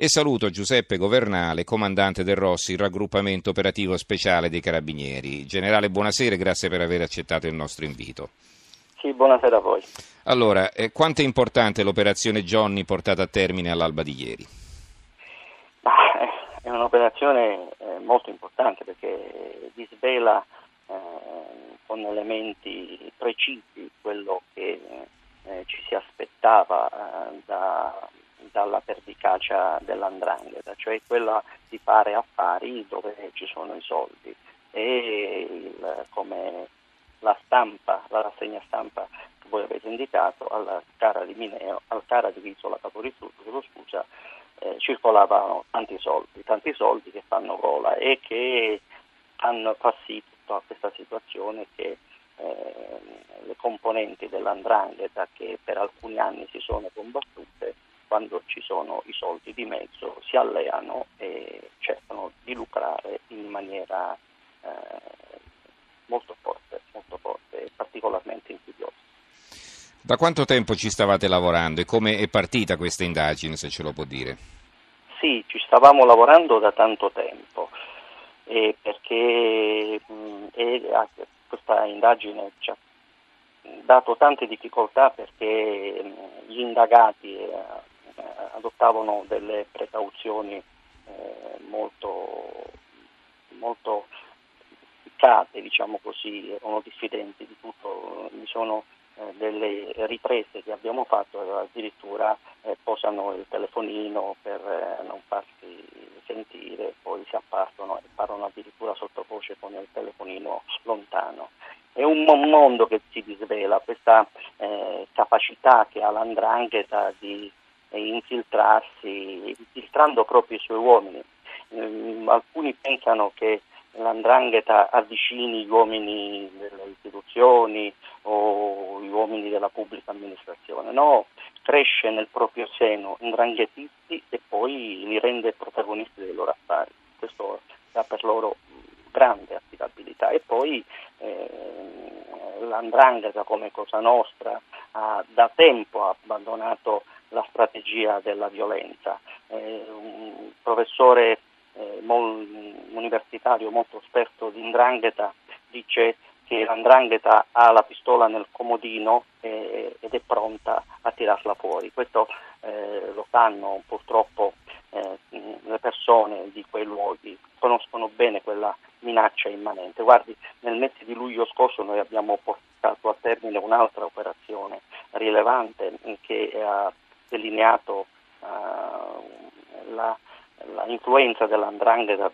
E saluto Giuseppe Governale, comandante del Rossi, raggruppamento operativo speciale dei Carabinieri. Generale, buonasera e grazie per aver accettato il nostro invito. Sì, buonasera a voi. Allora, eh, quanto è importante l'operazione Johnny portata a termine all'alba di ieri? Ah, è un'operazione eh, molto importante perché disvela eh, con elementi precisi quello che eh, ci si aspettava eh, da dalla pervicacia dell'andrangheta, cioè quella di fare affari dove ci sono i soldi. E il, come la stampa, la rassegna stampa che voi avete indicato al Cara di Mineo, al Cara di Visola Caporizzuto, scusa, eh, circolavano tanti soldi, tanti soldi che fanno gola e che fanno fa sì tutta questa situazione che eh, le componenti dell'andrangheta che per alcuni anni si sono combattute quando ci sono i soldi di mezzo si alleano e cercano di lucrare in maniera eh, molto forte, molto forte e particolarmente insidiosa. Da quanto tempo ci stavate lavorando e come è partita questa indagine, se ce lo può dire? Sì, ci stavamo lavorando da tanto tempo eh, perché mh, e, ah, questa indagine ci ha dato tante difficoltà perché mh, gli indagati eh, adottavano delle precauzioni eh, molto, molto piccate, diciamo così, erano diffidenti di tutto, mi sono eh, delle riprese che abbiamo fatto addirittura eh, posano il telefonino per eh, non farsi sentire, poi si appartono e parlano addirittura sottovoce con il telefonino lontano. È un mondo che si disvela, questa eh, capacità che ha l'andrangheta di infiltrarsi, infiltrando proprio i suoi uomini. Mm, alcuni pensano che l'andrangheta avvicini gli uomini delle istituzioni o gli uomini della pubblica amministrazione, no, cresce nel proprio seno indranghetisti e poi li rende protagonisti dei loro affari. Questo dà per loro grande affidabilità e poi eh, l'andrangheta come cosa nostra ha da tempo abbandonato la strategia della violenza. Eh, un professore eh, mol, universitario molto esperto di Ndrangheta dice che l'Andrangheta ha la pistola nel comodino eh, ed è pronta a tirarla fuori. Questo eh, lo sanno purtroppo eh, le persone di quei luoghi, conoscono bene quella minaccia immanente. Guardi, nel mese di luglio scorso noi abbiamo portato a termine un'altra operazione rilevante che ha delineato uh, la, la, influenza dell'andrangheta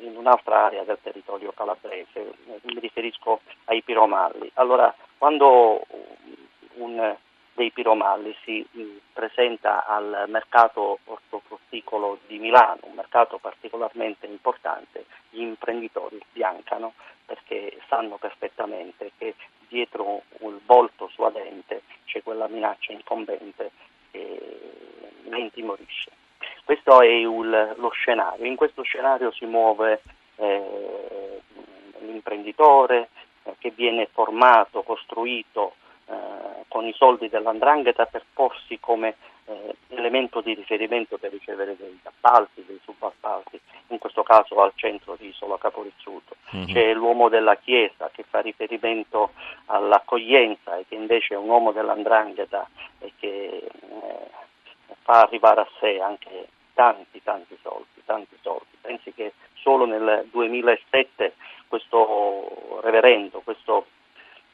in un'altra area del territorio calabrese, mi riferisco ai piromalli. Allora, quando un dei piromalli si presenta al mercato ortofrutticolo di Milano, un mercato particolarmente importante, gli imprenditori sbiancano perché sanno perfettamente che dietro il volto suadente c'è quella minaccia incombente ne intimorisce. Questo è il, lo scenario, in questo scenario si muove eh, l'imprenditore eh, che viene formato, costruito eh, con i soldi dell'andrangheta per porsi come eh, elemento di riferimento per ricevere degli appalti, dei subappalti, in questo caso al centro di Isola Caporizzuto. Mm-hmm. C'è l'uomo della Chiesa che fa riferimento all'accoglienza e che invece è un uomo dell'andrangheta e che fa arrivare a sé anche tanti tanti soldi, tanti soldi. Pensi che solo nel 2007 questo reverendo, questo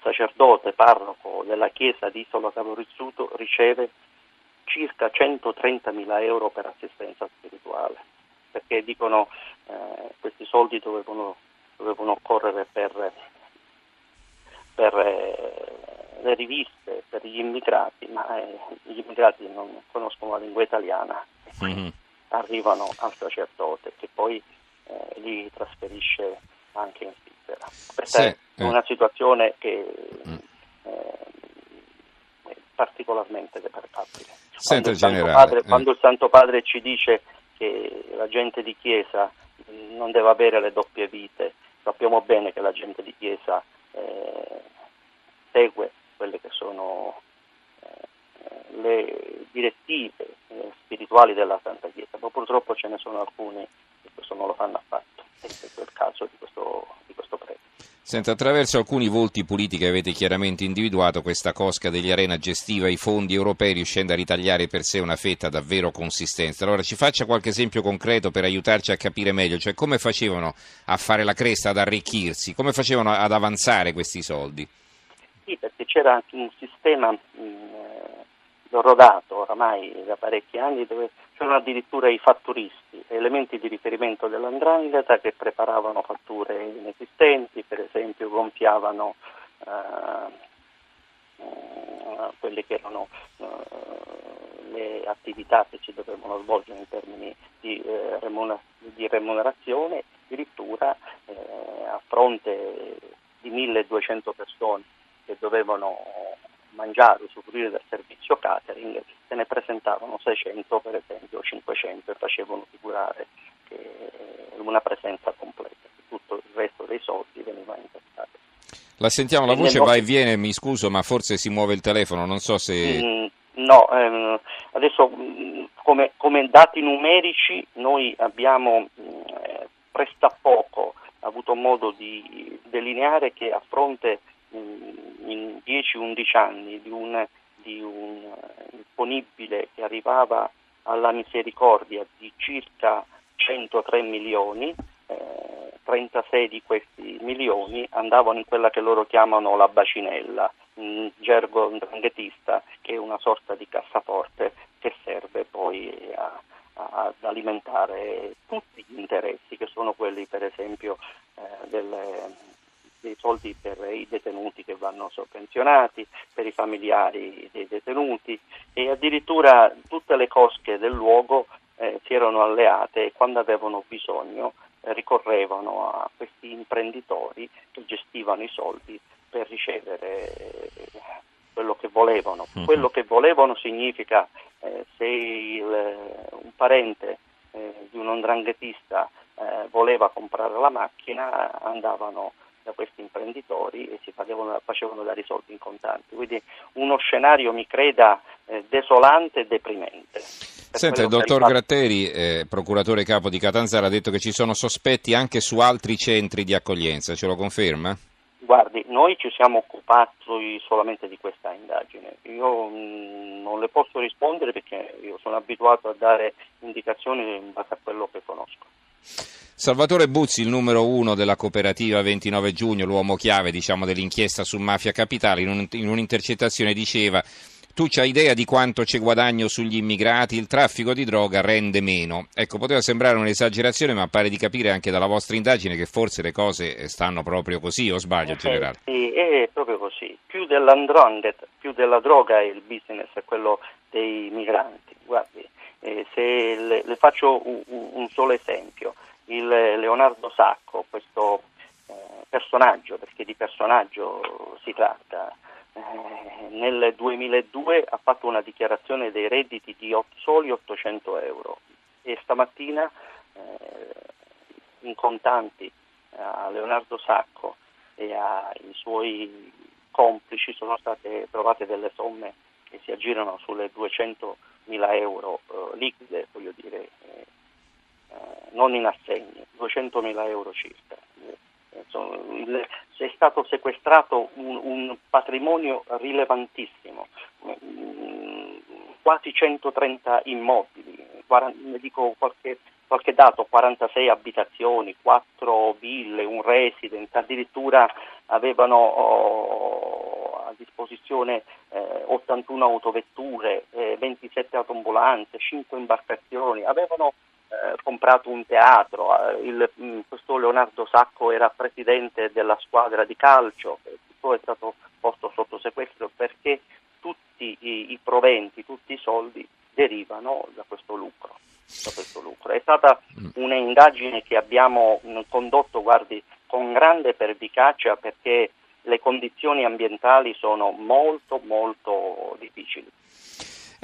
sacerdote parroco della chiesa di Isola Caporizzuto riceve circa 130.000 euro per assistenza spirituale, perché dicono eh, questi soldi dovevano, dovevano correre per, per eh, le riviste, per gli immigrati, ma eh, gli immigrati non conoscono la lingua italiana e mm-hmm. arrivano al sacerdote che poi eh, li trasferisce anche in Svizzera. Questa sì, è eh. una situazione che mm. Eh, è particolarmente deprecabile. Senta, quando, il generale, padre, quando il Santo Padre ci dice che la gente di Chiesa non deve avere le doppie vite, sappiamo bene che la gente di Chiesa eh, segue sono eh, le direttive eh, spirituali della Santa Chiesa, ma purtroppo ce ne sono alcuni che questo non lo fanno affatto, e questo è il caso di questo, di questo prete. Senta, attraverso alcuni volti politici avete chiaramente individuato questa cosca degli Arena gestiva i fondi europei riuscendo a ritagliare per sé una fetta davvero consistente. Allora ci faccia qualche esempio concreto per aiutarci a capire meglio, cioè come facevano a fare la cresta, ad arricchirsi, come facevano ad avanzare questi soldi? Sì, perché c'era anche un sistema mh, rodato oramai da parecchi anni dove c'erano addirittura i fatturisti, elementi di riferimento dell'andrangheta che preparavano fatture inesistenti, per esempio gonfiavano uh, uh, quelle che erano uh, le attività che si dovevano svolgere in termini di, remuner- di remunerazione, addirittura a fronte di 1200 persone che dovevano mangiare, usufruire del servizio catering, se ne presentavano 600 per esempio o 500 e facevano figurare una presenza completa, tutto il resto dei soldi veniva incassato. La sentiamo, la voce va e viene, mi scuso, ma forse si muove il telefono, non so se... Mm, no, ehm, adesso mm, come, come, dati numerici noi abbiamo eh, prestappoco avuto modo di delineare che a fronte in 10-11 anni di un, di un imponibile che arrivava alla misericordia di circa 103 milioni, eh, 36 di questi milioni andavano in quella che loro chiamano la bacinella, in gergo dranghetista, che è una sorta di cassaforte che serve poi a, ad alimentare tutti gli interessi, che sono quelli per esempio eh, delle, dei soldi per i detenuti che vanno sovvenzionati, per i familiari dei detenuti e addirittura tutte le cosche del luogo eh, si erano alleate e quando avevano bisogno eh, ricorrevano a questi imprenditori che gestivano i soldi per ricevere eh, quello che volevano. Uh-huh. Quello che volevano significa eh, se il, un parente eh, di un ondranghetista eh, voleva comprare la macchina andavano da questi imprenditori e si facevano, facevano dare i soldi in contanti. Quindi uno scenario, mi creda, eh, desolante e deprimente. Senta, il dottor fatto... Gratteri, eh, procuratore capo di Catanzaro, ha detto che ci sono sospetti anche su altri centri di accoglienza, ce lo conferma? Guardi, noi ci siamo occupati solamente di questa indagine. Io mh, mm, non le posso rispondere perché io sono abituato a dare indicazioni in base a quello che conosco. Salvatore Buzzi, il numero uno della cooperativa 29 giugno, l'uomo chiave diciamo, dell'inchiesta su Mafia Capitale, in, un, in un'intercettazione diceva tu c'hai idea di quanto c'è guadagno sugli immigrati, il traffico di droga rende meno. Ecco, poteva sembrare un'esagerazione, ma pare di capire anche dalla vostra indagine che forse le cose stanno proprio così, o sbaglio, eh, generale? Sì, è proprio così. Più dell'androndet, più della droga è il business, è quello dei migranti. Guardi, eh, le, le faccio un, un solo esempio il Leonardo Sacco, questo eh, personaggio, perché di personaggio si tratta, eh, nel 2002 ha fatto una dichiarazione dei redditi di soli 800 euro. E stamattina eh, in contanti a Leonardo Sacco e ai suoi complici sono state trovate delle somme che si aggirano sulle 200 mila eh, liquide, voglio dire, eh, non in assegni, 200.000 euro circa. Eh, è stato sequestrato un, un patrimonio rilevantissimo, mm, quasi 130 immobili, ne dico qualche, qualche dato, 46 abitazioni, 4 ville, un residence, addirittura avevano oh, disposizione eh, 81 autovetture, eh, 27 autoambulanze, 5 imbarcazioni, avevano eh, comprato un teatro, eh, il, mm, questo Leonardo Sacco era presidente della squadra di calcio, tutto è stato posto sotto sequestro perché tutti i, i proventi, tutti i soldi derivano da questo lucro. Da questo lucro. È stata un'indagine che abbiamo condotto guardi, con grande pervicacia perché le condizioni ambientali sono molto molto difficili.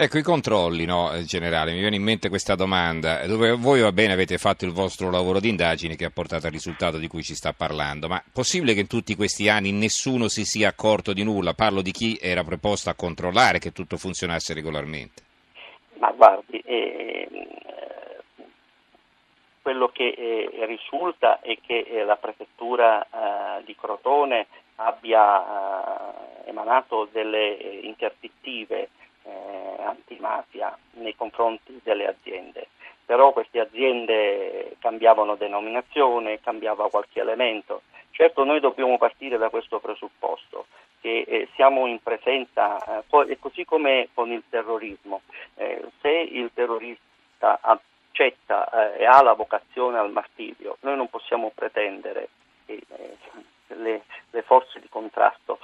Ecco, i controlli, no, eh, generale, mi viene in mente questa domanda, dove voi va bene avete fatto il vostro lavoro di indagine che ha portato al risultato di cui ci sta parlando, ma possibile che in tutti questi anni nessuno si sia accorto di nulla? Parlo di chi era preposto a controllare che tutto funzionasse regolarmente. Ma guardi, eh, quello che eh, risulta è che eh, la prefettura eh, di Crotone abbia eh, emanato delle eh, interdittive eh, antimafia nei confronti delle aziende, però queste aziende cambiavano denominazione, cambiava qualche elemento. Certo noi dobbiamo partire da questo presupposto che eh, siamo in presenza, eh, così come con il terrorismo, eh, se il terrorista accetta e ha la vocazione al martirio, noi non possiamo pretendere le, le forze di contrasto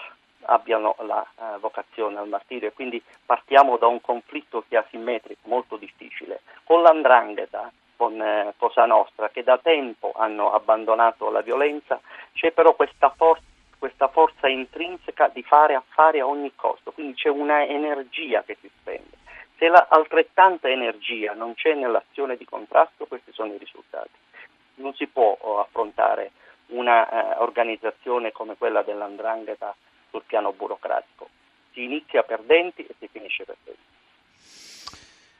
abbiano la uh, vocazione al martirio e quindi partiamo da un conflitto che è asimmetrico, molto difficile. Con l'andrangheta, con eh, Cosa Nostra, che da tempo hanno abbandonato la violenza, c'è però questa, for- questa forza intrinseca di fare affari a ogni costo, quindi c'è una energia che si spende. Se la altrettanta energia non c'è nell'azione di contrasto, questi sono i risultati. Non si può oh, affrontare un'organizzazione eh, come quella dell'andrangheta sul piano burocratico. Si inizia perdenti e si finisce perdenti.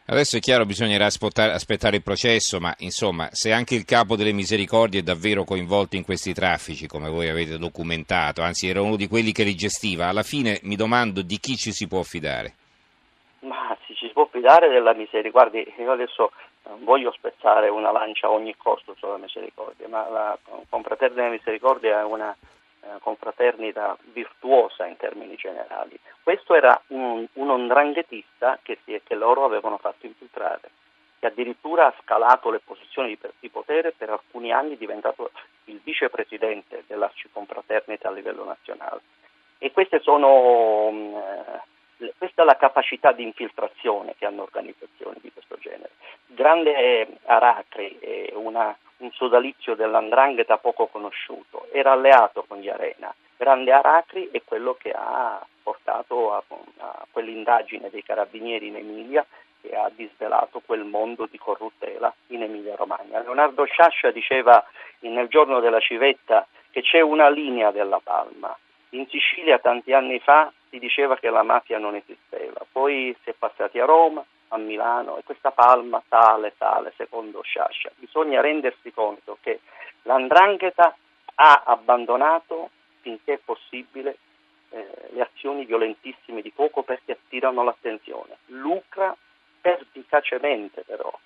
Adesso è chiaro, bisognerà aspettare il processo, ma insomma, se anche il capo delle misericordie è davvero coinvolto in questi traffici, come voi avete documentato, anzi era uno di quelli che li gestiva, alla fine mi domando di chi ci si può fidare. Ma si ci può fidare della misericordia. Guardi, io adesso non voglio spezzare una lancia a ogni costo sulla misericordia, ma la confraternita misericordia è una eh, confraternita virtuosa in termini generali. Questo era un, un ondranghetista che, che loro avevano fatto infiltrare, che addirittura ha scalato le posizioni di, di potere per alcuni anni è diventato il vicepresidente dell'arciconfraternita a livello nazionale. E queste sono, mm, eh, questa è la capacità di infiltrazione che hanno organizzazioni di questo genere. Grande Aracri è una un sodalizio dell'andrangheta poco conosciuto, era alleato con gli Arena. Grande Aracri è quello che ha portato a, a quell'indagine dei carabinieri in Emilia e ha disvelato quel mondo di corruttela in Emilia Romagna. Leonardo Sciascia diceva nel giorno della civetta che c'è una linea della palma. In Sicilia tanti anni fa si diceva che la mafia non esisteva, poi si è passati a Roma, a Milano e questa palma tale, tale, secondo Sciascia. Bisogna rendersi conto che l'andrangheta ha abbandonato finché è possibile eh, le azioni violentissime di fuoco perché attirano l'attenzione. Lucra pervicacemente però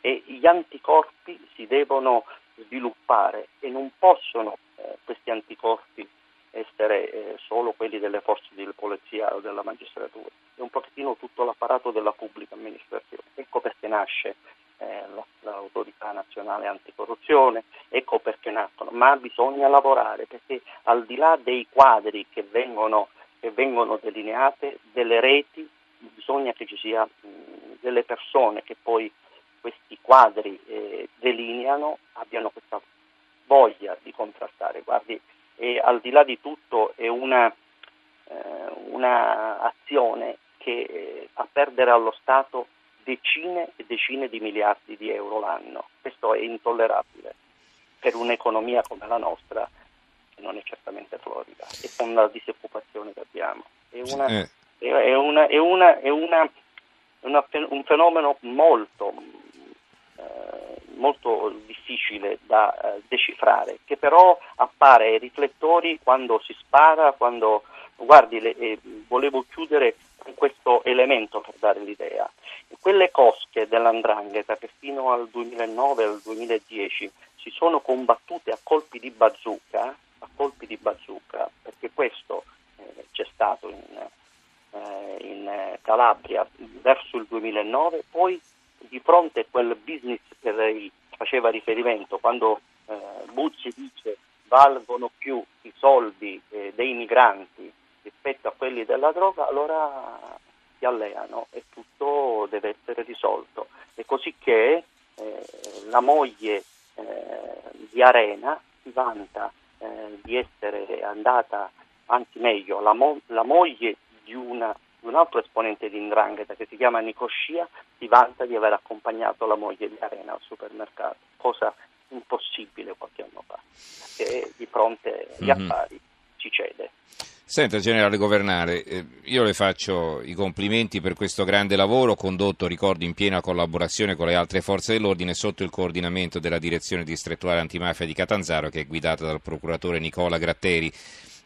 e gli anticorpi si devono sviluppare e non possono eh, questi anticorpi essere eh, solo quelli delle forze di polizia o della magistratura, è un pochettino tutto l'apparato della pubblica amministrazione. Ecco perché nasce eh, l'autorità nazionale anticorruzione, ecco perché nascono, ma bisogna lavorare perché al di là dei quadri che vengono, che vengono delineate, delle reti, bisogna che ci sia mh, delle persone che poi questi quadri eh, delineano, abbiano questa voglia di contrastare. Guardi, e al di là di tutto è una, eh, una azione che eh, fa perdere allo Stato decine e decine di miliardi di euro l'anno. Questo è intollerabile per un'economia come la nostra, che non è certamente florida, e con la disoccupazione che abbiamo. È, una, eh. è, una, è, una, è un fenomeno molto, molto difficile da eh, decifrare, che però appare ai riflettori quando si spara, quando guardi, le, eh, volevo chiudere con questo elemento per dare l'idea. Quelle cosche dell'andrangheta che fino al 2009 al 2010 si sono combattute a colpi di bazooka, a colpi di bazooka perché questo eh, c'è stato in, eh, in Calabria verso il 2009, poi di fronte a quel business che lei faceva riferimento, quando eh, Buzzi dice valgono più i soldi eh, dei migranti rispetto a quelli della droga, allora si alleano e tutto deve essere risolto. E così che eh, la moglie eh, di Arena si vanta eh, di essere andata, anzi meglio, la, mo- la moglie di una un altro esponente di Indrangheta che si chiama Nicoscia si vanta di aver accompagnato la moglie di Arena al supermercato, cosa impossibile qualche anno fa, perché di fronte agli mm-hmm. affari ci cede. Senta, generale Governale, eh, io le faccio i complimenti per questo grande lavoro condotto, ricordo, in piena collaborazione con le altre forze dell'ordine sotto il coordinamento della direzione distrettuale antimafia di Catanzaro che è guidata dal procuratore Nicola Gratteri.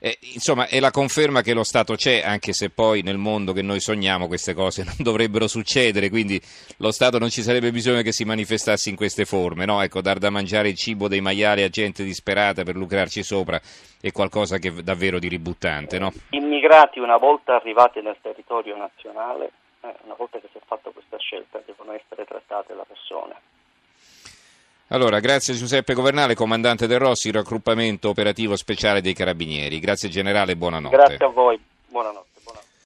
Eh, insomma, è la conferma che lo Stato c'è, anche se poi nel mondo che noi sogniamo queste cose non dovrebbero succedere, quindi lo Stato non ci sarebbe bisogno che si manifestasse in queste forme, no? Ecco, dar da mangiare il cibo dei maiali a gente disperata per lucrarci sopra è qualcosa che davvero di ributtante, no? Immigrati una volta arrivati nel territorio nazionale, eh, una volta che si è fatta questa scelta, devono essere trattate da persone. Allora, grazie Giuseppe Governale, comandante del Rossi, raggruppamento operativo speciale dei Carabinieri. Grazie generale, buonanotte. Grazie a voi, buonanotte.